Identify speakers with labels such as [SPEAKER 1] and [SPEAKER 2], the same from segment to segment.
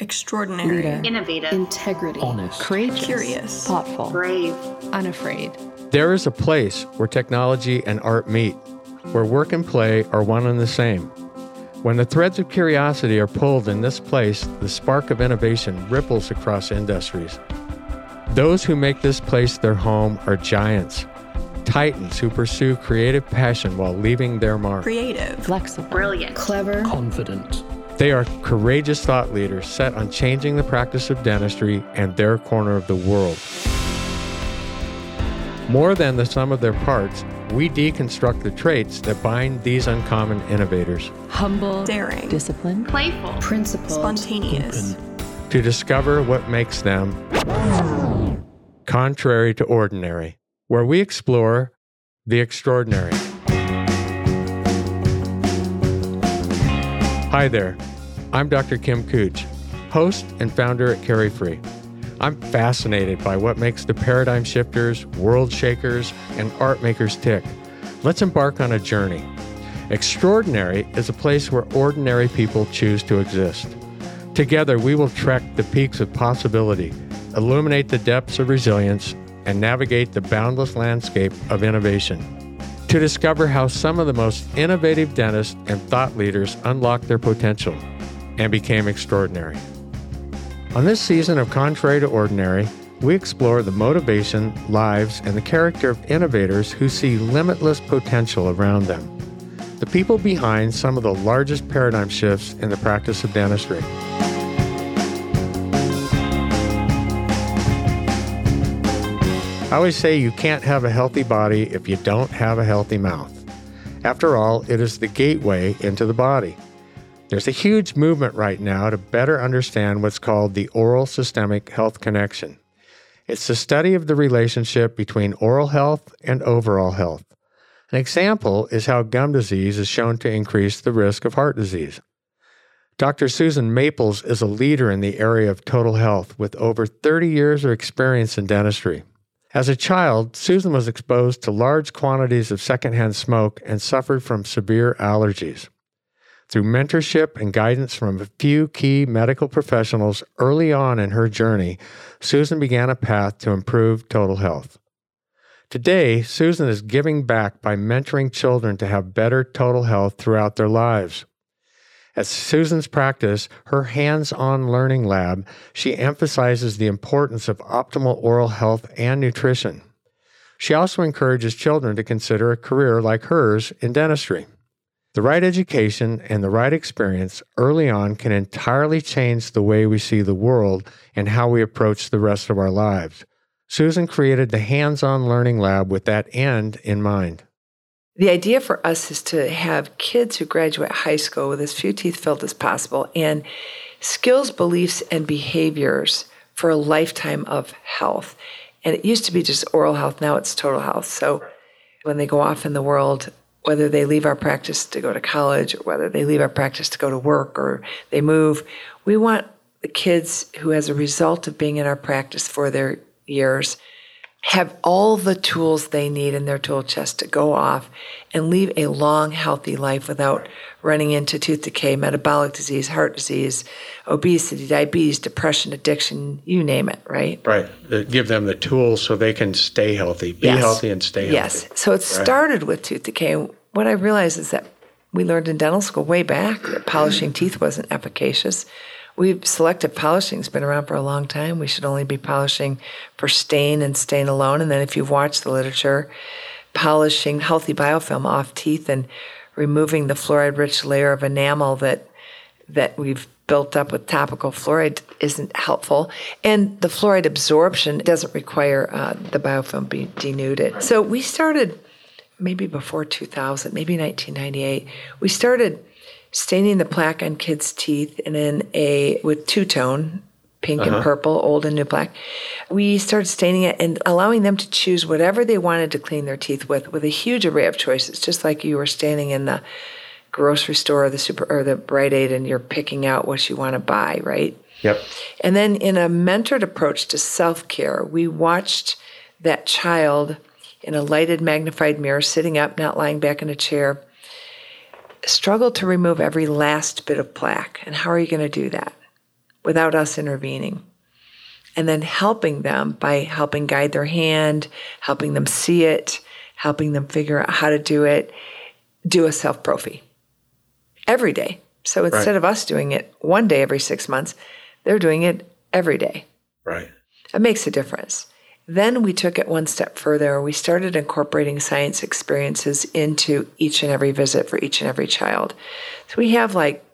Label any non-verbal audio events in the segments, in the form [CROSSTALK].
[SPEAKER 1] extraordinary,
[SPEAKER 2] Leader.
[SPEAKER 3] innovative,
[SPEAKER 2] integrity,
[SPEAKER 4] honest,
[SPEAKER 2] courageous,
[SPEAKER 1] curious,
[SPEAKER 2] thoughtful,
[SPEAKER 3] brave,
[SPEAKER 2] unafraid.
[SPEAKER 5] There is a place where technology and art meet, where work and play are one and the same. When the threads of curiosity are pulled in this place, the spark of innovation ripples across industries. Those who make this place their home are giants, titans who pursue creative passion while leaving their mark.
[SPEAKER 1] creative,
[SPEAKER 2] flexible,
[SPEAKER 3] brilliant,
[SPEAKER 2] clever,
[SPEAKER 4] confident,
[SPEAKER 5] They are courageous thought leaders set on changing the practice of dentistry and their corner of the world. More than the sum of their parts, we deconstruct the traits that bind these uncommon innovators.
[SPEAKER 2] Humble,
[SPEAKER 1] daring,
[SPEAKER 2] disciplined,
[SPEAKER 3] playful,
[SPEAKER 2] principled,
[SPEAKER 1] spontaneous,
[SPEAKER 4] open,
[SPEAKER 5] to discover what makes them contrary to ordinary, where we explore the extraordinary. Hi there, I'm Dr. Kim Kutsch, host and founder at CariFree. I'm fascinated by what makes the paradigm shifters, world shakers, and art makers tick. Let's embark on a journey. Extraordinary is a place where ordinary people choose to exist. Together, we will trek the peaks of possibility, illuminate the depths of resilience, and navigate the boundless landscape of innovation. To discover how some of the most innovative dentists and thought leaders unlocked their potential and became extraordinary. On this season of Contrary to Ordinary, we explore the motivation, lives, and the character of innovators who see limitless potential around them. The people behind some of the largest paradigm shifts in the practice of dentistry. I always say you can't have a healthy body if you don't have a healthy mouth. After all, it is the gateway into the body. There's a huge movement right now to better understand what's called the oral systemic health connection. It's the study of the relationship between oral health and overall health. An example is how gum disease is shown to increase the risk of heart disease. Dr. Susan Maples is a leader in the area of total health with over 30 years of experience in dentistry. As a child, Susan was exposed to large quantities of secondhand smoke and suffered from severe allergies. Through mentorship and guidance from a few key medical professionals early on in her journey, Susan began a path to improve total health. Today, Susan is giving back by mentoring children to have better total health throughout their lives. At Susan's practice, her hands on learning lab, she emphasizes the importance of optimal oral health and nutrition. She also encourages children to consider a career like hers in dentistry. The right education and the right experience early on can entirely change the way we see the world and how we approach the rest of our lives. Susan created the hands on learning lab with that end in mind.
[SPEAKER 6] The idea for us is to have kids who graduate high school with as few teeth filled as possible and skills, beliefs, and behaviors for a lifetime of health. And it used to be just oral health, now it's total health. So when they go off in the world, whether they leave our practice to go to college or whether they leave our practice to go to work or they move, we want the kids who, as a result of being in our practice for their years, have all the tools they need in their tool chest to go off and leave a long, healthy life without running into tooth decay, metabolic disease, heart disease, obesity, diabetes, depression, addiction, you name it, right?
[SPEAKER 5] Right. Uh, give them the tools so they can stay healthy, be
[SPEAKER 6] Yes.
[SPEAKER 5] healthy, and stay
[SPEAKER 6] Yes.
[SPEAKER 5] healthy. Yes.
[SPEAKER 6] So it started with tooth decay. What I realized is that we learned in dental school way back that polishing teeth wasn't efficacious. We've selective polishing has been around for a long time. We should only be polishing for stain and stain alone. And then if you've watched the literature, polishing healthy biofilm off teeth and removing the fluoride-rich layer of enamel that that we've built up with topical fluoride isn't helpful. And the fluoride absorption doesn't require uh, the biofilm be denuded. So we started maybe before 2000, maybe 1998. We started staining the plaque on kids' teeth and in a with two tone pink and uh-huh. purple, old and new plaque. We started staining it and allowing them to choose whatever they wanted to clean their teeth with, with a huge array of choices, just like you were standing in the grocery store or the super or the Rite Aid and you're picking out what you want to buy, right?
[SPEAKER 5] Yep.
[SPEAKER 6] And then in a mentored approach to self-care, we watched that child in a lighted magnified mirror sitting up, not lying back in a chair, struggle to remove every last bit of plaque. And how are you going to do that? without us intervening. And then helping them by helping guide their hand, helping them see it, helping them figure out how to do it, do a self prophy every day. So instead
[SPEAKER 5] Right.
[SPEAKER 6] of us doing it one day every six months, they're doing it every day.
[SPEAKER 5] Right.
[SPEAKER 6] It makes a difference. Then we took it one step further. We started incorporating science experiences into each and every visit for each and every child. So we have like,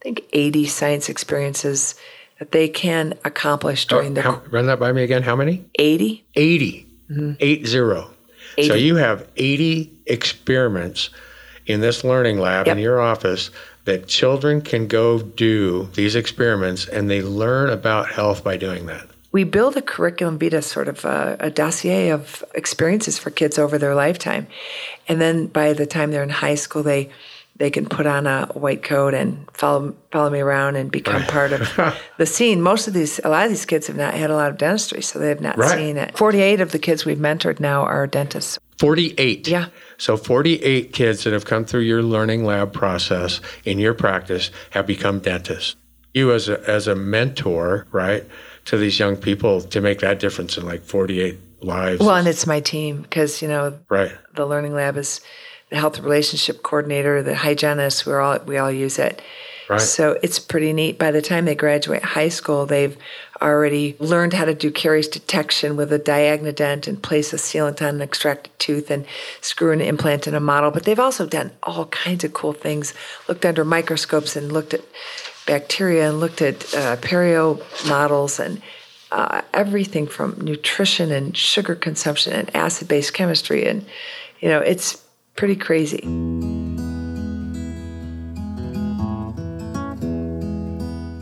[SPEAKER 6] I think, 80 science experiences that they can accomplish oh, during the
[SPEAKER 5] How, run that by me again. How many?
[SPEAKER 6] 80.
[SPEAKER 5] 80. Mm-hmm. Eight zero.
[SPEAKER 6] 80.
[SPEAKER 5] So you have 80 experiments in this learning lab in your office that children can go do these experiments and they learn about health by doing that.
[SPEAKER 6] We build a curriculum vitae, sort of a, a dossier of experiences for kids over their lifetime, and then by the time they're in high school, they they can put on a white coat and follow follow me around and become part of [LAUGHS] the scene. Most of these, a lot of these kids have not had a lot of dentistry, so they have not
[SPEAKER 5] Right.
[SPEAKER 6] seen it. Forty-eight of the kids we've mentored now are dentists.
[SPEAKER 5] 48.
[SPEAKER 6] Yeah.
[SPEAKER 5] So 48 kids that have come through your learning lab process in your practice have become dentists. You as a, as a mentor, right, to these young people to make that difference in like 48 lives.
[SPEAKER 6] Well, and it's my team because you know
[SPEAKER 5] right.
[SPEAKER 6] the learning lab is the health relationship coordinator, the hygienist. We're all we all use it.
[SPEAKER 5] Right.
[SPEAKER 6] So it's pretty neat. By the time they graduate high school, they've already learned how to do caries detection with a diagnodent and place a sealant on an extracted tooth and screw an implant in a model. But they've also done all kinds of cool things. Looked under microscopes and looked at bacteria and looked at uh, perio models and uh, everything from nutrition and sugar consumption and acid-based chemistry and you know it's pretty crazy.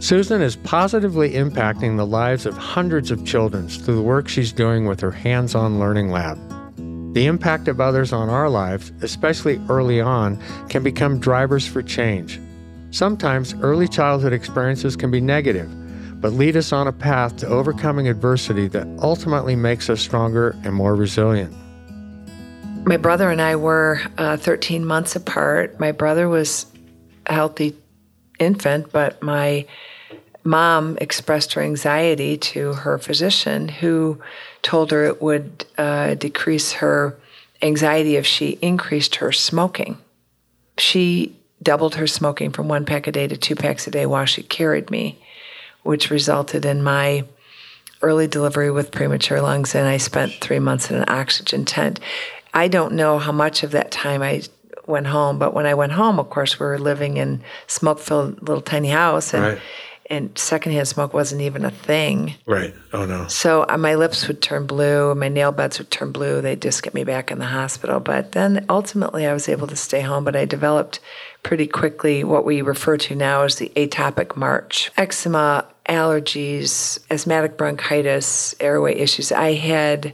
[SPEAKER 5] Susan is positively impacting the lives of hundreds of children through the work she's doing with her hands on learning lab. The impact of others on our lives, especially early on, can become drivers for change. Sometimes early childhood experiences can be negative, but lead us on a path to overcoming adversity that ultimately makes us stronger and more resilient.
[SPEAKER 6] My brother and I were uh, 13 months apart. My brother was a healthy infant, but my mom expressed her anxiety to her physician, who told her it would uh, decrease her anxiety if she increased her smoking. She doubled her smoking from one pack a day to two packs a day while she carried me, which resulted in my early delivery with premature lungs, and I spent three months in an oxygen tent. I don't know how much of that time I went home, but when I went home, of course, we were living in smoke-filled little tiny house, and
[SPEAKER 5] Right.
[SPEAKER 6] And secondhand smoke wasn't even a thing.
[SPEAKER 5] Right. Oh, no.
[SPEAKER 6] So uh, my lips would turn blue, my nail beds would turn blue. They'd just get me back in the hospital. But then ultimately, I was able to stay home. But I developed pretty quickly what we refer to now as the atopic march eczema, allergies, asthmatic bronchitis, airway issues. I had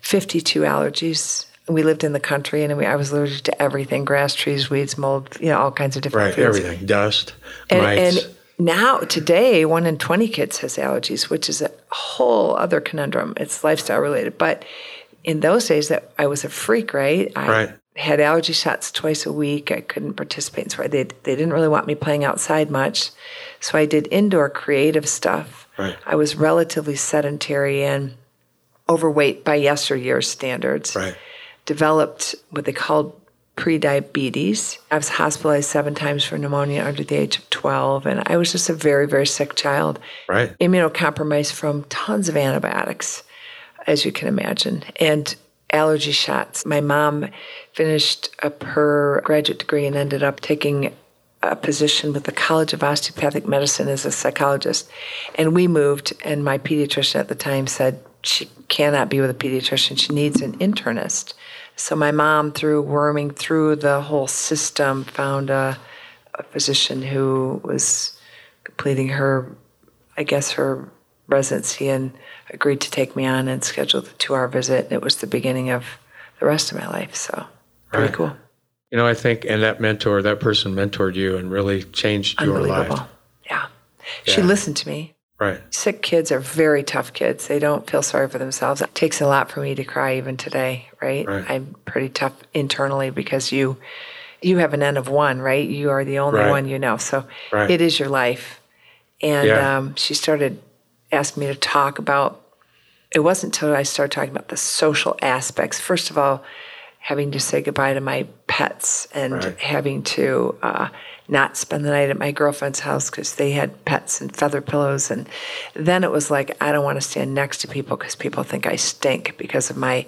[SPEAKER 6] 52 allergies. We lived in the country, and we, I was allergic to everything: grass, trees, weeds, mold, you know, all kinds of different things.
[SPEAKER 5] Right.
[SPEAKER 6] foods.
[SPEAKER 5] Everything. Dust,
[SPEAKER 6] And,
[SPEAKER 5] mites.
[SPEAKER 6] and now, today, one in 20 kids has allergies, which is a whole other conundrum. It's lifestyle related. But in those days, that I was a freak, right? I
[SPEAKER 5] Right.
[SPEAKER 6] had allergy shots twice a week. I couldn't participate in sport. They, they didn't really want me playing outside much. So I did indoor creative stuff.
[SPEAKER 5] Right.
[SPEAKER 6] I was relatively sedentary and overweight by yesteryear's standards
[SPEAKER 5] right.
[SPEAKER 6] developed what they called prediabetes. I was hospitalized seven times for pneumonia under the age of 12, and I was just a very, very sick child.
[SPEAKER 5] Right.
[SPEAKER 6] Immunocompromised from tons of antibiotics, as you can imagine, and allergy shots. My mom finished up her graduate degree and ended up taking a position with the College of Osteopathic Medicine as a psychologist. And we moved, and my pediatrician at the time said she cannot be with a pediatrician. She needs an internist. So my mom, through worming through the whole system, found a, a physician who was completing her, I guess, her residency and agreed to take me on and scheduled a two hour visit. And it was the beginning of the rest of my life. So pretty
[SPEAKER 5] Right.
[SPEAKER 6] cool.
[SPEAKER 5] You know, I think, and that mentor, that person mentored you and really changed your life.
[SPEAKER 6] Yeah. She listened to me.
[SPEAKER 5] Right.
[SPEAKER 6] Sick kids are very tough kids. They don't feel sorry for themselves. It takes a lot for me to cry even today, right?
[SPEAKER 5] Right.
[SPEAKER 6] I'm pretty tough internally because you you have an N of one, right? You are the only
[SPEAKER 5] Right.
[SPEAKER 6] one you know. So
[SPEAKER 5] Right.
[SPEAKER 6] it is your life. And
[SPEAKER 5] Yeah.
[SPEAKER 6] um, she started asking me to talk about. It wasn't until I started talking about the social aspects. First of all, having to say goodbye to my pets and
[SPEAKER 5] Right.
[SPEAKER 6] having to uh, not spend the night at my girlfriend's house because they had pets and feather pillows. And then it was like, I don't want to stand next to people because people think I stink because of my.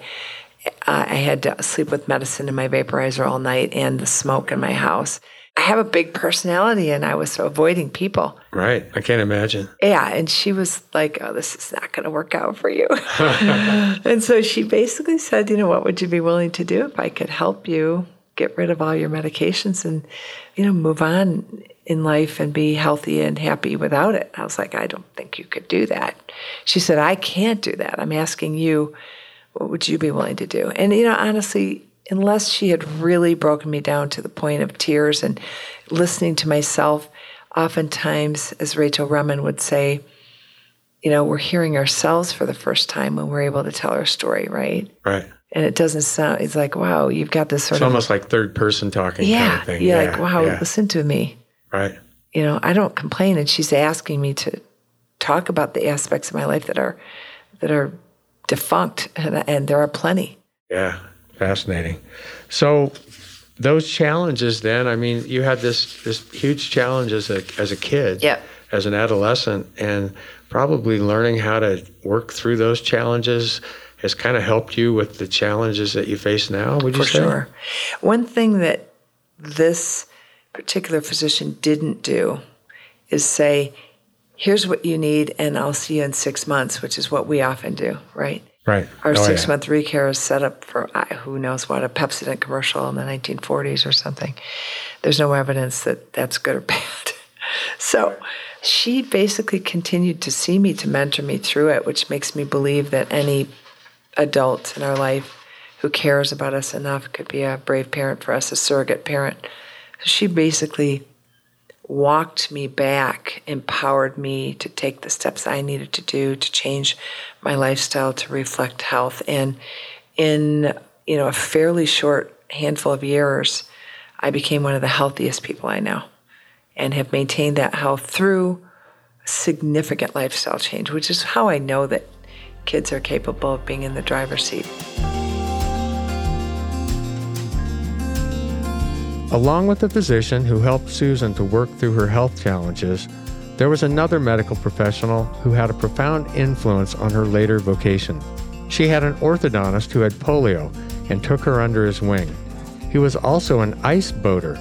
[SPEAKER 6] I had to sleep with medicine in my vaporizer all night and the smoke in my house. I have a big personality and I was avoiding people.
[SPEAKER 5] Right. I can't imagine.
[SPEAKER 6] Yeah, and she was like, "Oh, this is not going to work out for you." [LAUGHS] [LAUGHS] and so she basically said, "You know, what would you be willing to do if I could help you get rid of all your medications and, you know, move on in life and be healthy and happy without it?" I was like, "I don't think you could do that." She said, "I can't do that. I'm asking you, what would you be willing to do?" And you know, honestly, unless she had really broken me down to the point of tears and listening to myself, oftentimes, as Rachel Remen would say, you know, we're hearing ourselves for the first time when we're able to tell our story, right?
[SPEAKER 5] Right.
[SPEAKER 6] And it doesn't sound, it's like, wow, you've got this sort of
[SPEAKER 5] It's
[SPEAKER 6] of.
[SPEAKER 5] almost like third person talking
[SPEAKER 6] yeah,
[SPEAKER 5] kind of thing.
[SPEAKER 6] yeah, like, wow,
[SPEAKER 5] yeah.
[SPEAKER 6] listen to me.
[SPEAKER 5] Right.
[SPEAKER 6] You know, I don't complain. And she's asking me to talk about the aspects of my life that are, that are defunct, and, and there are plenty.
[SPEAKER 5] Yeah. Fascinating. So those challenges then, I mean, you had this this huge challenge as a as a kid.
[SPEAKER 6] Yep.
[SPEAKER 5] As an adolescent and probably learning how to work through those challenges has kind of helped you with the challenges that you face now, would you
[SPEAKER 6] For
[SPEAKER 5] say?
[SPEAKER 6] sure. One thing that this particular physician didn't do is say, here's what you need, and I'll see you in six months, which is what we often do, right?
[SPEAKER 5] Right.
[SPEAKER 6] Our
[SPEAKER 5] Oh, yeah.
[SPEAKER 6] six month recare is set up for who knows what, a Pepsodent commercial in the 1940s or something. There's no evidence that that's good or [LAUGHS] bad. So she basically continued to see me, to mentor me through it, which makes me believe that any adult in our life who cares about us enough could be a brave parent for us, a surrogate parent. So she basically walked me back, empowered me to take the steps I needed to do to change my lifestyle to reflect health. And in you know a fairly short handful of years, I became one of the healthiest people I know, and have maintained that health through significant lifestyle change, which is how I know that kids are capable of being in the driver's seat.
[SPEAKER 5] Along with the physician who helped Susan to work through her health challenges, there was another medical professional who had a profound influence on her later vocation. She had an orthodontist who had polio and took her under his wing. He was also an ice boater,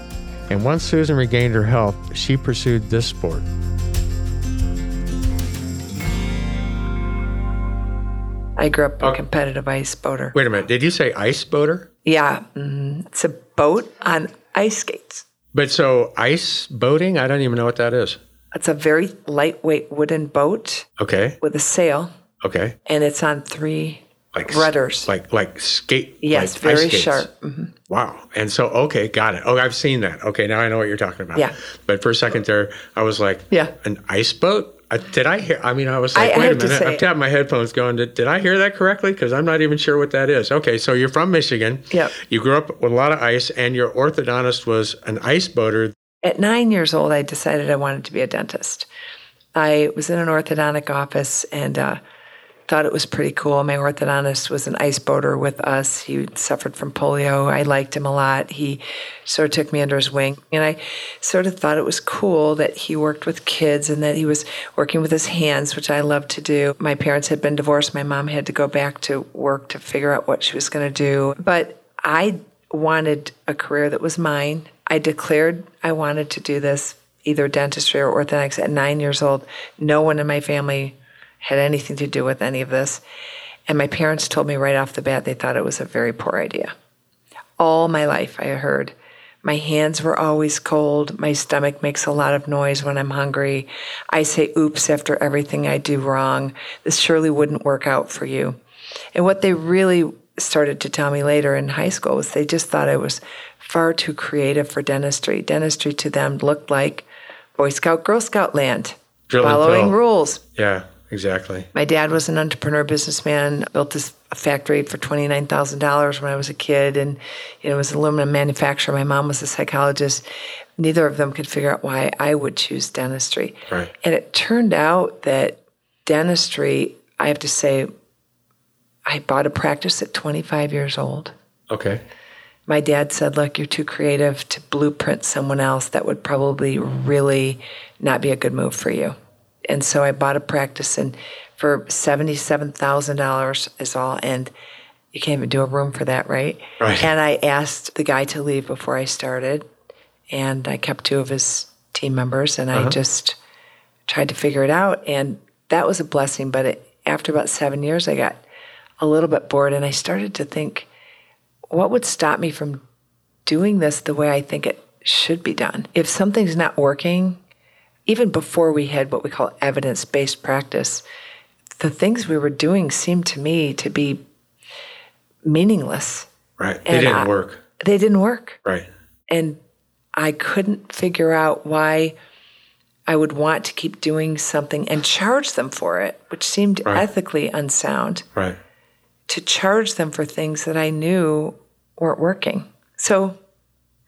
[SPEAKER 5] and once Susan regained her health, she pursued this sport.
[SPEAKER 6] I grew up a competitive ice boater.
[SPEAKER 5] Wait a minute, did you say ice boater?
[SPEAKER 6] Yeah, mm, it's a boat on ice skates.
[SPEAKER 5] But so ice boating, I don't even know what that is.
[SPEAKER 6] It's a very lightweight wooden boat
[SPEAKER 5] Okay,
[SPEAKER 6] with a sail,
[SPEAKER 5] okay.
[SPEAKER 6] and it's on three
[SPEAKER 5] Like
[SPEAKER 6] rudders.
[SPEAKER 5] Like like skate.
[SPEAKER 6] yes,
[SPEAKER 5] like
[SPEAKER 6] very sharp. Mhm.
[SPEAKER 5] Wow. And so, okay, got it. Oh, I've seen that. Okay, now I know what you're talking about.
[SPEAKER 6] Yeah.
[SPEAKER 5] But for a second there, I was like,
[SPEAKER 6] Yeah.
[SPEAKER 5] an ice boat? Uh, did I hear? I mean, I was like,
[SPEAKER 6] I- I
[SPEAKER 5] wait a minute. I'm tapping my headphones going, did, did I hear that correctly? Because I'm not even sure what that is. Okay, so you're from Michigan.
[SPEAKER 6] Yep.
[SPEAKER 5] You grew up with a lot of ice, and your orthodontist was an ice boater.
[SPEAKER 6] At nine years old, I decided I wanted to be a dentist. I was in an orthodontic office and uh, thought it was pretty cool. My orthodontist was an ice boater with us. He suffered from polio. I liked him a lot. He sort of took me under his wing. And I sort of thought it was cool that he worked with kids and that he was working with his hands, which I love to do. My parents had been divorced. My mom had to go back to work to figure out what she was going to do. But I wanted a career that was mine. I declared I wanted to do this, either dentistry or orthodontics, at nine years old. No one in my family had anything to do with any of this. And my parents told me right off the bat they thought it was a very poor idea. All my life, I heard. My hands were always cold. My stomach makes a lot of noise when I'm hungry. I say oops after everything I do wrong. This surely wouldn't work out for you. And what they really started to tell me later in high school was they just thought I was far too creative for dentistry. Dentistry to them looked like Boy Scout, Girl Scout land,
[SPEAKER 5] Drill
[SPEAKER 6] following rules.
[SPEAKER 5] Yeah, exactly.
[SPEAKER 6] My dad was an entrepreneur businessman, built this factory for $29,000 when I was a kid and you know was an aluminum manufacturer. My mom was a psychologist. Neither of them could figure out why I would choose dentistry.
[SPEAKER 5] Right.
[SPEAKER 6] And it turned out that dentistry, I have to say, I bought a practice at 25 years old.
[SPEAKER 5] Okay.
[SPEAKER 6] My dad said, Look, you're too creative to blueprint someone else. That would probably really not be a good move for you. And so I bought a practice and for $77,000 is all. And you can't even do a room for that, right?
[SPEAKER 5] Right.
[SPEAKER 6] And I asked the guy to leave before I started. And I kept two of his team members and I uh-huh. just tried to figure it out. And that was a blessing. But it, after about seven years, I got a little bit bored and I started to think, what would stop me from doing this the way I think it should be done? If something's not working, even before we had what we call evidence based practice, the things we were doing seemed to me to be meaningless.
[SPEAKER 5] Right. They
[SPEAKER 6] And
[SPEAKER 5] didn't
[SPEAKER 6] I-
[SPEAKER 5] work.
[SPEAKER 6] They didn't work.
[SPEAKER 5] Right.
[SPEAKER 6] And I couldn't figure out why I would want to keep doing something and charge them for it, which seemed
[SPEAKER 5] Right.
[SPEAKER 6] ethically unsound
[SPEAKER 5] Right.
[SPEAKER 6] to charge them for things that I knew weren't working. So,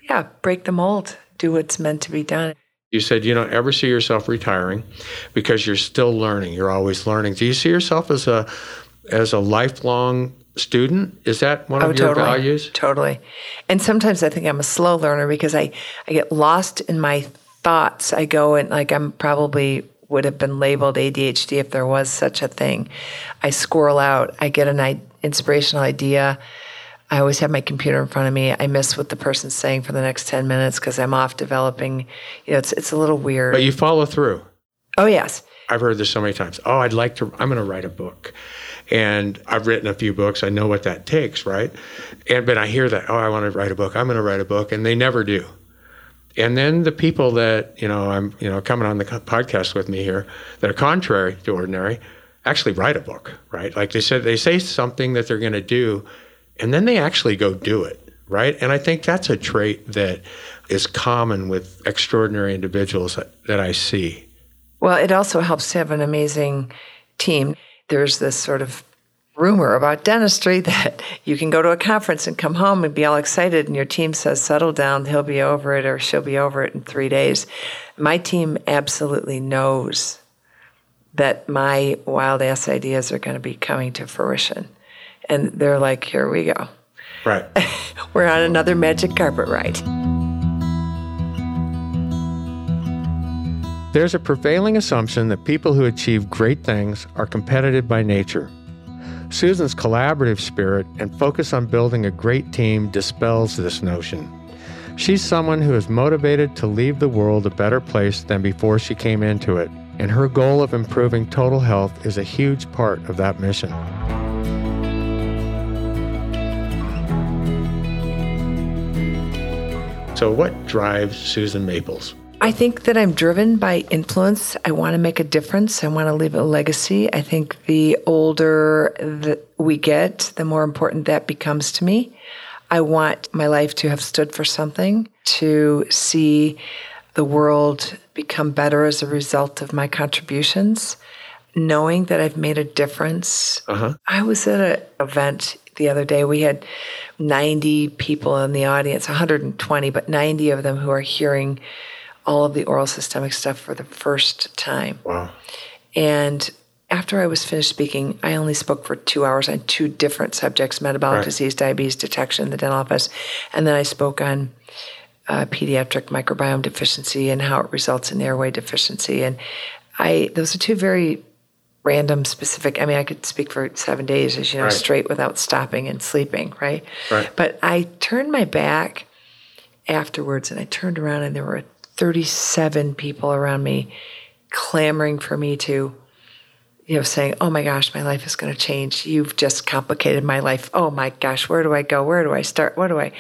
[SPEAKER 6] yeah, break the mold, do what's meant to be done.
[SPEAKER 5] You said you don't ever see yourself retiring because you're still learning. You're always learning. Do you see yourself as a as a lifelong student? Is that one of
[SPEAKER 6] Oh,
[SPEAKER 5] your
[SPEAKER 6] totally.
[SPEAKER 5] values?
[SPEAKER 6] Totally. And sometimes I think I'm a slow learner because I, I get lost in my thoughts. I go and like I'm probably would have been labeled ADHD if there was such a thing. I squirrel out. I get an I- inspirational idea. I always have my computer in front of me. I miss what the person's saying for the next 10 minutes because I'm off developing. You know, it's, it's a little weird.
[SPEAKER 5] But you follow through.
[SPEAKER 6] oh, yes.
[SPEAKER 5] I've heard this so many times. Oh, I'd like to, I'm going to write a book. And I've written a few books. I know what that takes, right? And, but I hear that, oh, I want to write a book. I'm going to write a book. And they never do. And then the people that, you know, I'm, you know, coming on the podcast with me here that are contrary to ordinary actually write a book, right? Like they said, they say something that they're going to do and then they actually go do it, right? And I think that's a trait that is common with extraordinary individuals that, that I see.
[SPEAKER 6] Well, it also helps to have an amazing team. There's this sort of rumor about dentistry [LAUGHS] that you can go to a conference and come home and be all excited, and your team says, settle down, he'll be over it or she'll be over it in three days. My team absolutely knows that my wild ass ideas are going to be coming to fruition. And they're like, here we go.
[SPEAKER 5] Right. [LAUGHS]
[SPEAKER 6] We're on another magic carpet ride.
[SPEAKER 5] There's a prevailing assumption that people who achieve great things are competitive by nature. Susan's collaborative spirit and focus on building a great team dispels this notion. She's someone who is motivated to leave the world a better place than before she came into it, and her goal of improving total health is a huge part of that mission. So, what drives Susan Maples?
[SPEAKER 6] I think that I'm driven by influence. I want to make a difference. I want to leave a legacy. I think the older that we get, the more important that becomes to me. I want my life to have stood for something, to see the world become better as a result of my contributions, knowing that I've made a difference.
[SPEAKER 5] Uh-huh.
[SPEAKER 6] I was at an event the other day. We had 90 people in the audience, 120, but 90 of them who are hearing all of the oral systemic stuff for the first time.
[SPEAKER 5] Wow.
[SPEAKER 6] And after I was finished speaking, I only spoke for two hours on two different subjects metabolic
[SPEAKER 5] Right.
[SPEAKER 6] disease, diabetes detection in the dental office. And then I spoke on uh, pediatric microbiome deficiency and how it results in airway deficiency. And I, those are two very random, specific. I mean, I could speak for seven days, as you know,
[SPEAKER 5] Right.
[SPEAKER 6] straight without stopping and sleeping, right?
[SPEAKER 5] Right.
[SPEAKER 6] But I turned my back afterwards and I turned around and there were 37 people around me clamoring for me to, you know, saying, Oh my gosh, my life is going to change. You've just complicated my life. Oh my gosh, where do I go? Where do I start? What do I?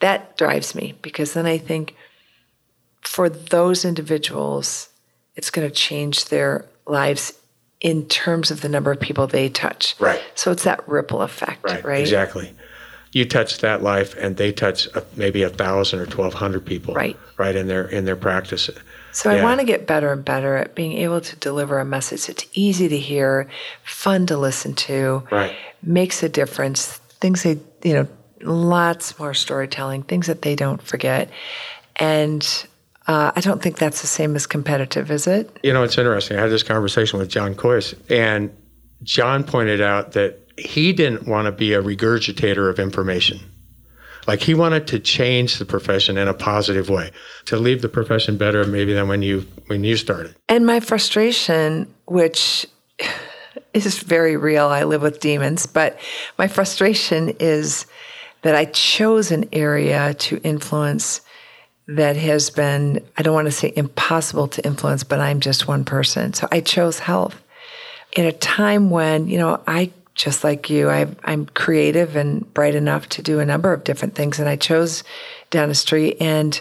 [SPEAKER 6] That drives me because then I think for those individuals, it's going to change their lives in terms of the number of people they touch.
[SPEAKER 5] Right.
[SPEAKER 6] So it's that ripple effect, right?
[SPEAKER 5] Right, exactly. You touch that life, and they touch maybe a thousand or twelve hundred people,
[SPEAKER 6] Right.
[SPEAKER 5] Right in their in their practice.
[SPEAKER 6] So I want to get better and better at being able to deliver a message that's easy to hear, fun to listen to,
[SPEAKER 5] Right.
[SPEAKER 6] makes a difference. Things they, you know, lots more storytelling, things that they don't forget. And uh, I don't think that's the same as competitive, is it?
[SPEAKER 5] You know, it's interesting. I had this conversation with John Kois, and John pointed out that he didn't want to be a regurgitator of information. Like he wanted to change the profession in a positive way, to leave the profession better maybe than when you when you started.
[SPEAKER 6] And my frustration, which is very real, I live with demons, but my frustration is that I chose an area to influence that has been, I don't want to say impossible to influence, but I'm just one person. So I chose health in a time when, you know, I, just like you, I, I'm creative and bright enough to do a number of different things. And I chose dentistry and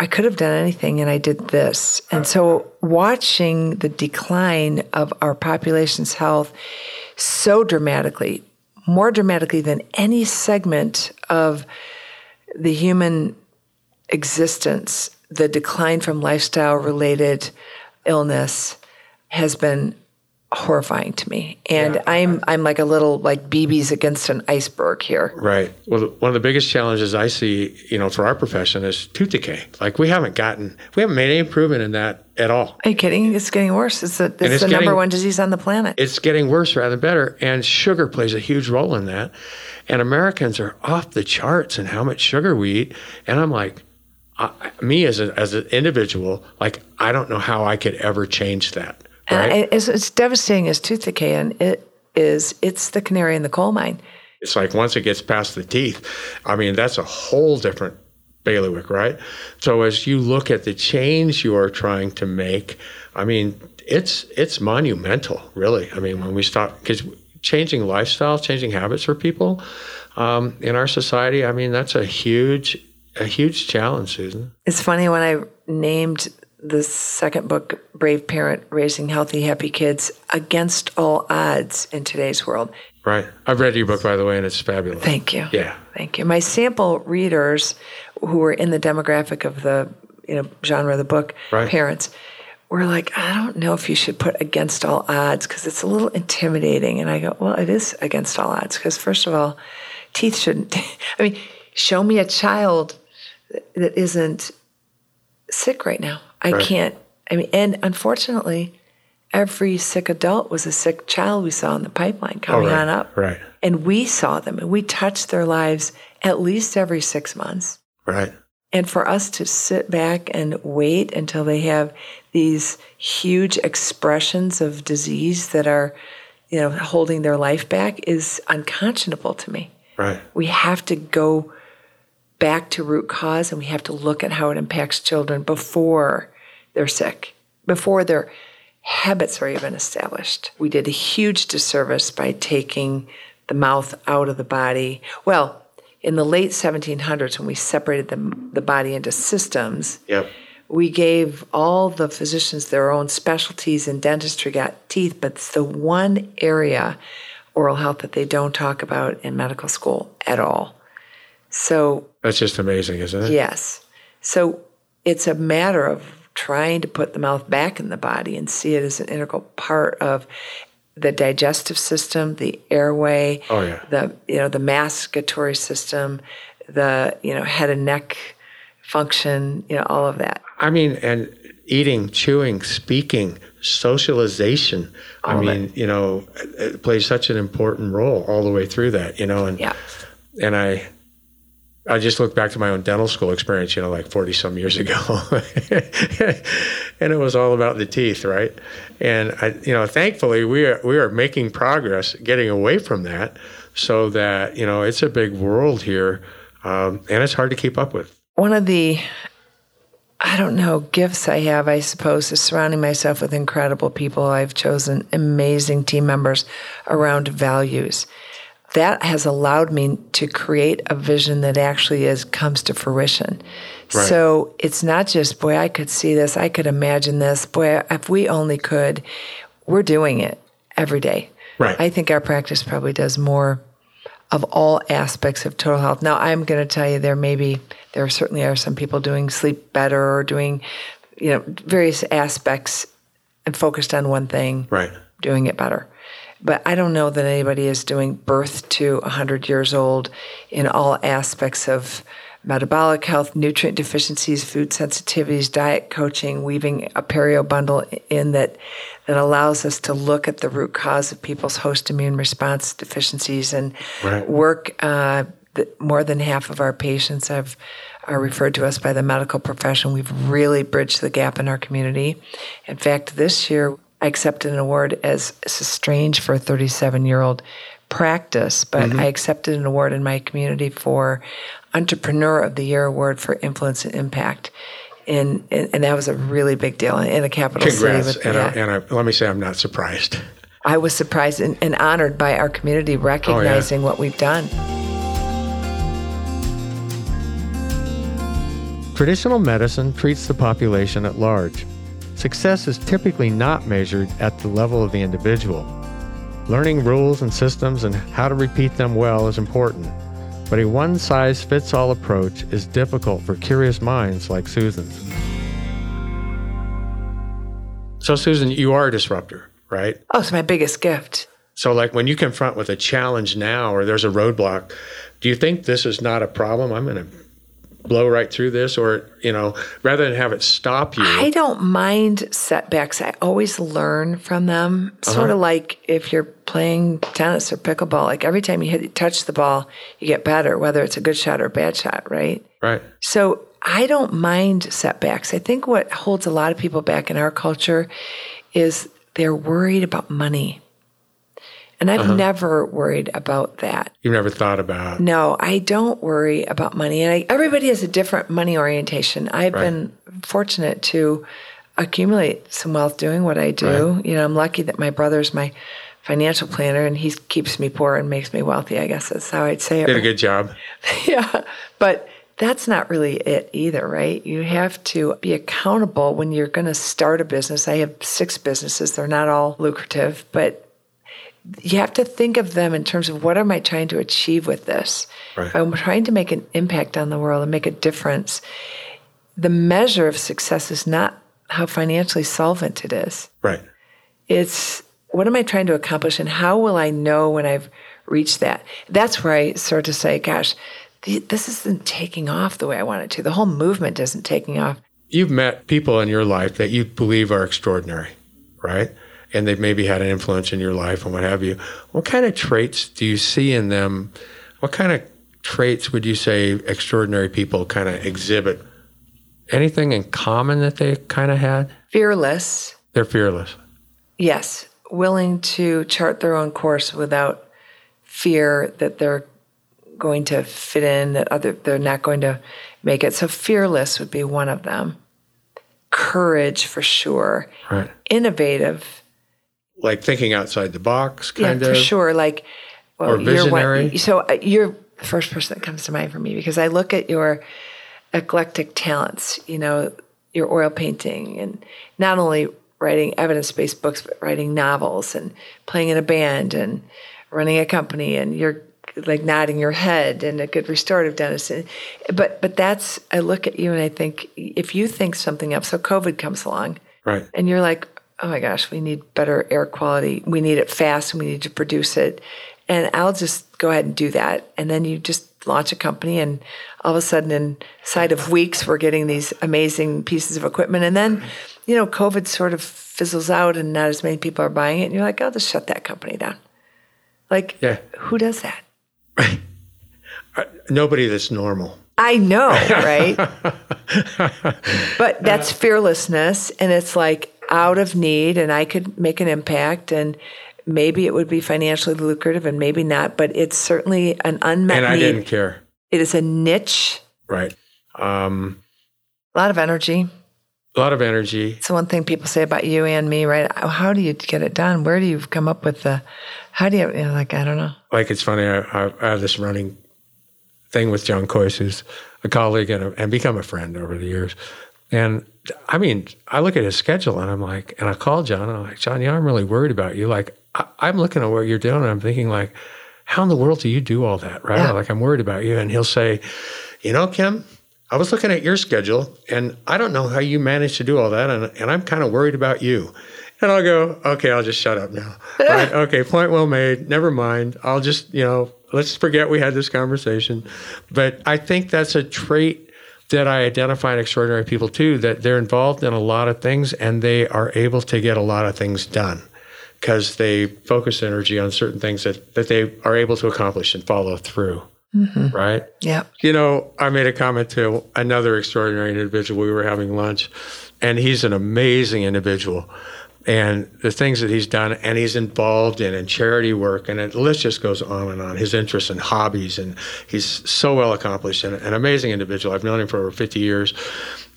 [SPEAKER 6] I could have done anything and I did this. And so watching the decline of our population's health so dramatically, more dramatically than any segment of the human existence, the decline from lifestyle related illness has been horrifying to me. And I'm I'm like a little like BBs against an iceberg here.
[SPEAKER 5] Right. Well, one of the biggest challenges I see, you know, for our profession is tooth decay. Like we haven't gotten, we haven't made any improvement in that at all.
[SPEAKER 6] Are you kidding? It's getting worse. It's the, it's
[SPEAKER 5] it's
[SPEAKER 6] the number one disease on the planet.
[SPEAKER 5] It's getting worse rather than better, and sugar plays a huge role in that. And Americans are off the charts in how much sugar we eat. And I'm like, I, me as a, as an individual, like I don't know how I could ever change that. Right?
[SPEAKER 6] And it's, it's devastating as tooth decay, and it is. It's the canary in the coal mine.
[SPEAKER 5] It's like once it gets past the teeth, I mean, that's a whole different bailiwick, right? So as you look at the change you are trying to make, I mean, it's it's monumental, really. I mean, when we stop, because changing lifestyle, changing habits for people um, in our society, I mean, that's a huge a huge challenge, Susan.
[SPEAKER 6] It's funny when I named the second book, Brave Parent Raising Healthy, Happy Kids, against all odds in today's world.
[SPEAKER 5] Right. I've read your book, by the way, and it's fabulous.
[SPEAKER 6] Thank you.
[SPEAKER 5] Yeah.
[SPEAKER 6] Thank you. My sample readers who were in the demographic of the you know genre of the book,
[SPEAKER 5] Right.
[SPEAKER 6] parents, were like, I don't know if you should put against all odds because it's a little intimidating. And I go, well, it is against all odds because first of all, teeth shouldn't. [LAUGHS] I mean, show me a child that isn't sick right now. I
[SPEAKER 5] Right.
[SPEAKER 6] can't. I mean, and unfortunately, every sick adult was a sick child we saw in the pipeline oh, coming
[SPEAKER 5] Oh, right.
[SPEAKER 6] on up.
[SPEAKER 5] Right.
[SPEAKER 6] And we saw them and we touched their lives at least every six months.
[SPEAKER 5] Right.
[SPEAKER 6] And for us to sit back and wait until they have these huge expressions of disease that are, you know, holding their life back is unconscionable to me.
[SPEAKER 5] Right.
[SPEAKER 6] We have to go back to root cause and we have to look at how it impacts children before they're sick, before their habits are even established. We did a huge disservice by taking the mouth out of the body. Well, in the late 1700s, when we separated the, the body into systems,
[SPEAKER 5] Yep.
[SPEAKER 6] we gave all the physicians their own specialties in dentistry got teeth, but it's the one area, oral health, that they don't talk about in medical school at all. So,
[SPEAKER 5] That's just amazing, isn't it?
[SPEAKER 6] yes. So it's a matter of trying to put the mouth back in the body and see it as an integral part of the digestive system, the airway,
[SPEAKER 5] Oh, yeah.
[SPEAKER 6] the you know the masticatory system, the you know head and neck function, you know all of that.
[SPEAKER 5] I mean, and eating, chewing, speaking, socialization. I
[SPEAKER 6] All of
[SPEAKER 5] mean, you know, it, it plays such an important role all the way through that, you know, and
[SPEAKER 6] Yeah.
[SPEAKER 5] and I I just look back to my own dental school experience, you know, like 40 some years ago. [LAUGHS] and it was all about the teeth, right? And I you know, thankfully we are we are making progress getting away from that so that, you know, it's a big world here. Um, and it's hard to keep up with.
[SPEAKER 6] one of the I don't know gifts I have, I suppose, is surrounding myself with incredible people. I've chosen amazing team members around values. That has allowed me to create a vision that actually is comes to fruition.
[SPEAKER 5] Right.
[SPEAKER 6] So it's not just boy, I could see this, I could imagine this. Boy, if we only could, we're doing it every day.
[SPEAKER 5] Right.
[SPEAKER 6] I think our practice probably does more of all aspects of total health. Now, I'm going to tell you there may be, there certainly are some people doing sleep better or doing you know, various aspects and focused on one thing,
[SPEAKER 5] Right.
[SPEAKER 6] doing it better. But I don't know that anybody is doing birth to 100 years old in all aspects of metabolic health, nutrient deficiencies, food sensitivities, diet coaching, weaving a perio bundle in that that allows us to look at the root cause of people's host immune response deficiencies and
[SPEAKER 5] Right.
[SPEAKER 6] work. Uh, more than half of our patients have are referred to us by the medical profession. We've really bridged the gap in our community. In fact, this year I accepted an award as this is strange for a 37 year old practice, but mm-hmm. I accepted an award in my community for Entrepreneur of the Year award for influence and impact. And, and, and that was a really big deal in a capital
[SPEAKER 5] Congrats.
[SPEAKER 6] city. With,
[SPEAKER 5] and
[SPEAKER 6] yeah.
[SPEAKER 5] I, and I, let me say, I'm not surprised.
[SPEAKER 6] I was surprised and, and honored by our community oh, recognizing what we've done.
[SPEAKER 5] Traditional medicine treats the population at large. Success is typically not measured at the level of the individual. Learning rules and systems and how to repeat them well is important, but a one size fits all approach is difficult for curious minds like Susan's. So, Susan, you are a disruptor, right?
[SPEAKER 6] Oh, it's my biggest gift.
[SPEAKER 5] So, like when you confront with a challenge now or there's a roadblock, do you think this is not a problem? I'm going to blow right through this, or you know, rather than have it stop you.
[SPEAKER 6] I don't mind setbacks. I always learn from them. Uh-huh. Sort of like if you're playing tennis or pickleball, like every time you hit, touch the ball, you get better, whether it's a good shot or a bad shot, right?
[SPEAKER 5] right.
[SPEAKER 6] So I don't mind setbacks. I think what holds a lot of people back in our culture is they're worried about money. And I've uh-huh. never worried about that.
[SPEAKER 5] You've never thought about.
[SPEAKER 6] No, I don't worry about money. And I, everybody has a different money orientation. I've been fortunate to accumulate some wealth doing what I do. You know, I'm lucky that my brother's my financial planner and he keeps me poor and makes me wealthy. I guess that's how I'd say it.
[SPEAKER 5] Did a good job. [LAUGHS]
[SPEAKER 6] yeah. But that's not really it either, right? You have to be accountable when you're going to start a business. I have six businesses. They're not all lucrative, but you have to think of them in terms of what am I trying to achieve with this?
[SPEAKER 5] Right.
[SPEAKER 6] If I'm trying to make an impact on the world and make a difference. The measure of success is not how financially solvent it is.
[SPEAKER 5] Right.
[SPEAKER 6] It's what am I trying to accomplish and how will I know when I've reached that? That's where I start to say, gosh, this isn't taking off the way I want it to. The whole movement isn't taking off.
[SPEAKER 5] You've met people in your life that you believe are extraordinary, right? And they've maybe had an influence in your life and what have you. What kind of traits do you see in them? What kind of traits would you say extraordinary people kind of exhibit? Anything in common that they kind of had?
[SPEAKER 6] Fearless,
[SPEAKER 5] They're fearless.
[SPEAKER 6] yes, willing to chart their own course without fear that they're going to fit in, that other they're not going to make it. So fearless would be one of them. Courage for sure.
[SPEAKER 5] Right.
[SPEAKER 6] Innovative,
[SPEAKER 5] Like thinking outside the box, kind
[SPEAKER 6] yeah,
[SPEAKER 5] of.
[SPEAKER 6] for sure. Like, well,
[SPEAKER 5] Or
[SPEAKER 6] you're one-
[SPEAKER 5] visionary?
[SPEAKER 6] so uh, you're the first person that comes to mind for me because I look at your eclectic talents. You know, your oil painting and not only writing evidence-based books, but writing novels and playing in a band and running a company. And you're like nodding your head and a good restorative dentist. And, but but that's I look at you and I think if you think something up, so COVID comes along
[SPEAKER 5] Right.
[SPEAKER 6] and you're like, oh my gosh, we need better air quality. We need it fast and we need to produce it. And I'll just go ahead and do that. And then you just launch a company and all of a sudden inside of weeks we're getting these amazing pieces of equipment. And then, you know, COVID sort of fizzles out and not as many people are buying it. And you're like, I'll just shut that company down. Like,
[SPEAKER 5] Yeah.
[SPEAKER 6] who does that? [LAUGHS]
[SPEAKER 5] Nobody that's normal.
[SPEAKER 6] I know, right? [LAUGHS] but that's uh, fearlessness. And it's like out of need, and I could make an impact, and maybe it would be financially lucrative, and maybe not, but it's certainly an unmet
[SPEAKER 5] And I
[SPEAKER 6] need.
[SPEAKER 5] didn't care.
[SPEAKER 6] It is a niche,
[SPEAKER 5] Right. Um,
[SPEAKER 6] a lot of energy.
[SPEAKER 5] a lot of energy.
[SPEAKER 6] It's the one thing people say about you and me, right? How do you get it done? Where do you come up with the, how do you, you know, like, I don't know.
[SPEAKER 5] like it's funny. I, I, I have this running thing with John Kois, who's a colleague and, a, and become a friend over the years. And I mean, I look at his schedule and I'm like, and I call John and I'm like, John, yeah, I'm really worried about you. Like, I, I'm looking at what you're doing and I'm thinking, like, how in the world do you do all that? Right?
[SPEAKER 6] Yeah.
[SPEAKER 5] Like, I'm worried about you. And he'll say, you know, Kim, I was looking at your schedule and I don't know how you managed to do all that. And, and I'm kind of worried about you. And I'll go, okay, I'll just shut up now. [LAUGHS] right, okay, point well made. Never mind. I'll just, you know, let's forget we had this conversation. But I think that's a trait that I identify in extraordinary people too, that they're involved in a lot of things and they are able to get a lot of things done because they focus energy on certain things that, that they are able to accomplish and follow through. Mm-hmm. Right?
[SPEAKER 6] Yeah.
[SPEAKER 5] You know, I made a comment to another extraordinary individual. We were having lunch, and he's an amazing individual and the things that he's done and he's involved in and charity work and the list just goes on and on. His interests and hobbies and he's so well accomplished and an amazing individual. I've known him for over 50 years.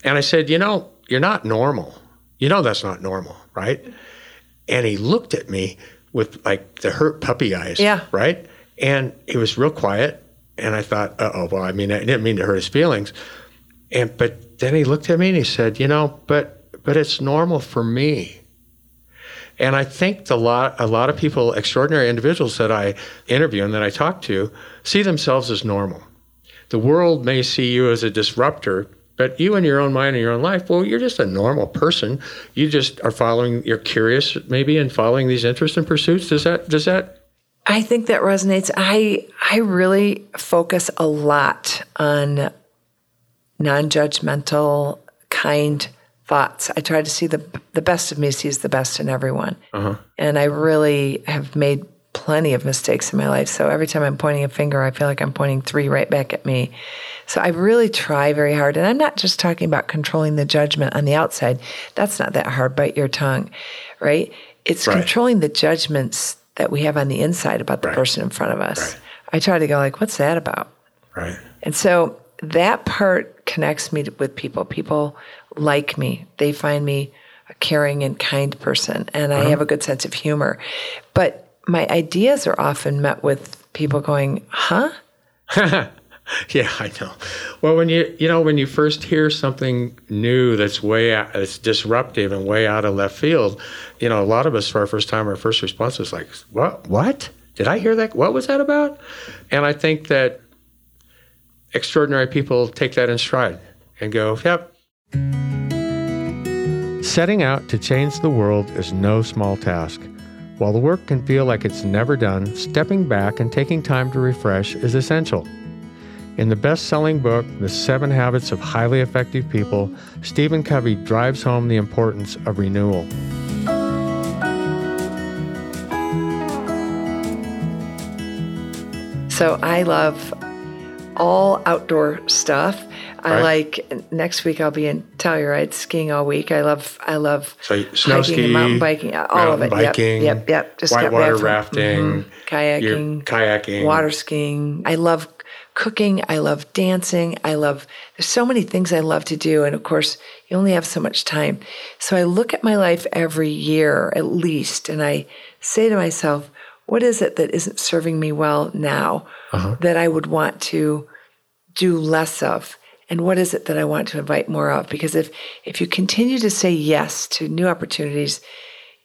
[SPEAKER 5] And i said you know you're not normal. You know that's not normal right? And he looked at me with like the hurt puppy eyes
[SPEAKER 6] yeah.
[SPEAKER 5] right? And he was real quiet and i thought oh well i mean i didn't mean to hurt his feelings. And but then he looked at me and he said you know but but it's normal for me and I think the lot, a lot of people, extraordinary individuals that I interview and that I talk to, see themselves as normal. The world may see you as a disruptor, but you in your own mind and your own life, well, you're just a normal person. You just are following, you're curious maybe and following these interests and pursuits. Does that, does that?
[SPEAKER 6] I think that resonates. I, I really focus a lot on non judgmental, kind thoughts. I try to see the the best of me sees the best in everyone, uh-huh. and I really have made plenty of mistakes in my life. So every time I'm pointing a finger, I feel like I'm pointing three right back at me. So I really try very hard, and I'm not just talking about controlling the judgment on the outside. That's not that hard. Bite your tongue, right? It's right. controlling the judgments that we have on the inside about the right. person in front of us. Right. I try to go like, what's that about?
[SPEAKER 5] Right.
[SPEAKER 6] And so that part connects me with people. People like me. They find me a caring and kind person, and uh-huh. I have a good sense of humor. But my ideas are often met with people going, "Huh." [LAUGHS]
[SPEAKER 5] yeah, I know. Well, when you you know when you first hear something new that's way out, it's disruptive and way out of left field, you know, a lot of us for our first time, our first response is like, "What? What? Did I hear that? What was that about?" And I think that extraordinary people take that in stride and go, "Yep, Setting out to change the world is no small task. While the work can feel like it's never done, stepping back and taking time to refresh is essential. In the best selling book, The Seven Habits of Highly Effective People, Stephen Covey drives home the importance of renewal.
[SPEAKER 6] So I love all outdoor stuff. I right. like next week I'll be in Telluride skiing all week. I love I love
[SPEAKER 5] so snow
[SPEAKER 6] hiking ski, mountain biking, all of it.
[SPEAKER 5] Biking,
[SPEAKER 6] yep, yep, yep.
[SPEAKER 5] Just whitewater rafting, mm-hmm,
[SPEAKER 6] kayaking,
[SPEAKER 5] kayaking,
[SPEAKER 6] water skiing. I love cooking. I love dancing. I love there's so many things I love to do, and of course you only have so much time. So I look at my life every year at least, and I say to myself, what is it that isn't serving me well now uh-huh. that I would want to do less of? and what is it that I want to invite more of? Because if if you continue to say yes to new opportunities,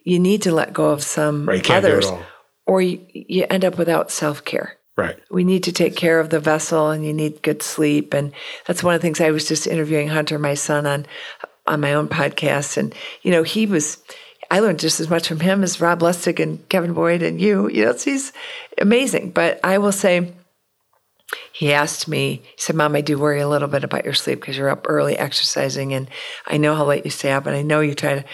[SPEAKER 6] you need to let go of some
[SPEAKER 5] right,
[SPEAKER 6] others, or you, you end up without self care.
[SPEAKER 5] Right.
[SPEAKER 6] We need to take care of the vessel, and you need good sleep, and that's one of the things I was just interviewing Hunter, my son, on on my own podcast, and you know he was. I learned just as much from him as Rob Lustig and Kevin Boyd and you. You know, he's amazing. But I will say, he asked me, he said, Mom, I do worry a little bit about your sleep because you're up early exercising and I know how late you stay up and I know you try to.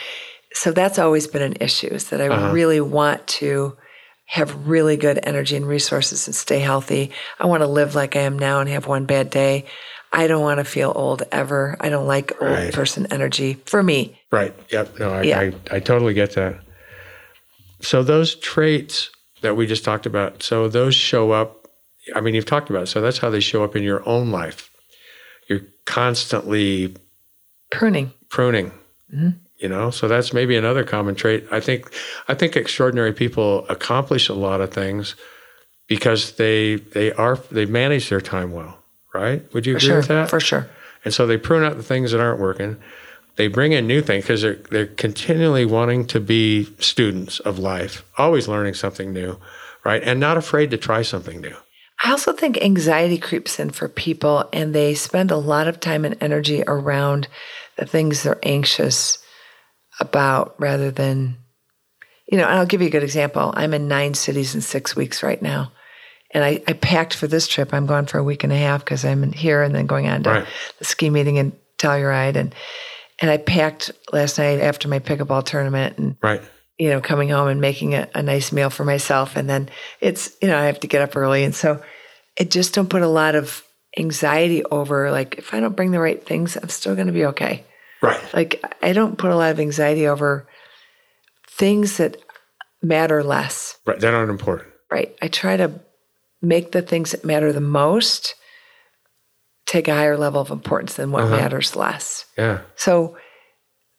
[SPEAKER 6] So that's always been an issue is that I uh-huh. really want to have really good energy and resources and stay healthy. I want to live like I am now and have one bad day. I don't want to feel old ever. I don't like old right. person energy for me.
[SPEAKER 5] Right. Yep. No, I, yeah. I, I totally get that. So those traits that we just talked about, so those show up I mean, you've talked about it. So that's how they show up in your own life. You're constantly
[SPEAKER 6] pruning.
[SPEAKER 5] Pruning. Mm-hmm. You know, so that's maybe another common trait. I think I think extraordinary people accomplish a lot of things because they they are they manage their time well, right? Would you
[SPEAKER 6] For
[SPEAKER 5] agree
[SPEAKER 6] sure.
[SPEAKER 5] with that?
[SPEAKER 6] For sure.
[SPEAKER 5] And so they prune out the things that aren't working. They bring in new things because they're they're continually wanting to be students of life, always learning something new, right? And not afraid to try something new.
[SPEAKER 6] I also think anxiety creeps in for people and they spend a lot of time and energy around the things they're anxious about rather than, you know, I'll give you a good example. I'm in nine cities in six weeks right now. And I, I packed for this trip. I'm gone for a week and a half because I'm here and then going on to
[SPEAKER 5] Right.
[SPEAKER 6] the ski meeting in Telluride. And, and I packed last night after my pickleball tournament and
[SPEAKER 5] Right.
[SPEAKER 6] you know, coming home and making a, a nice meal for myself. And then it's, you know, I have to get up early. And so I just don't put a lot of anxiety over, like, if I don't bring the right things, I'm still going to be okay.
[SPEAKER 5] Right.
[SPEAKER 6] Like, I don't put a lot of anxiety over things that matter less,
[SPEAKER 5] Right. They're not important.
[SPEAKER 6] right? I try to make the things that matter the most take a higher level of importance than what uh-huh. matters less.
[SPEAKER 5] Yeah.
[SPEAKER 6] So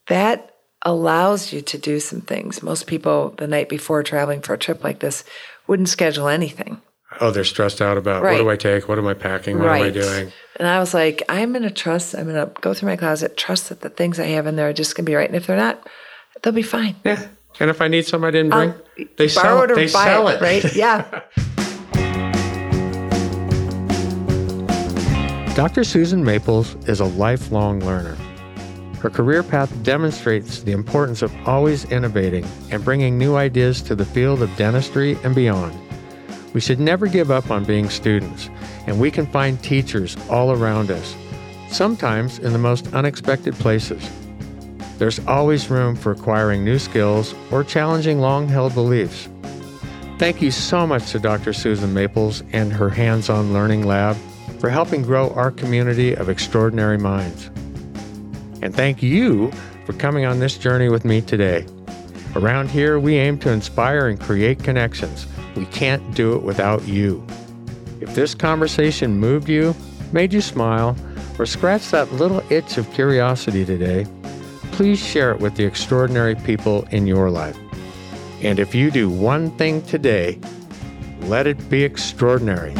[SPEAKER 6] that allows you to do some things. Most people, the night before traveling for a trip like this, wouldn't schedule anything.
[SPEAKER 5] Oh, they're stressed out about what do I take? What am I packing? What am I doing?
[SPEAKER 6] And I was like, I'm going to trust, I'm going to go through my closet, trust that the things I have in there are just going to be right. And if they're not, they'll be fine.
[SPEAKER 5] Yeah. And if I need some I didn't bring,
[SPEAKER 6] I'll
[SPEAKER 5] they
[SPEAKER 6] borrow
[SPEAKER 5] sell
[SPEAKER 6] it
[SPEAKER 5] it.
[SPEAKER 6] or
[SPEAKER 5] They
[SPEAKER 6] buy
[SPEAKER 5] sell
[SPEAKER 6] it,
[SPEAKER 5] it.
[SPEAKER 6] right? [LAUGHS] Yeah.
[SPEAKER 5] Dr. Susan Maples is a lifelong learner. Her career path demonstrates the importance of always innovating and bringing new ideas to the field of dentistry and beyond. We should never give up on being students, and we can find teachers all around us, sometimes in the most unexpected places. There's always room for acquiring new skills or challenging long held beliefs. Thank you so much to Dr. Susan Maples and her hands on learning lab for helping grow our community of extraordinary minds. And thank you for coming on this journey with me today. Around here, we aim to inspire and create connections. We can't do it without you. If this conversation moved you, made you smile, or scratched that little itch of curiosity today, please share it with the extraordinary people in your life. And if you do one thing today, let it be extraordinary.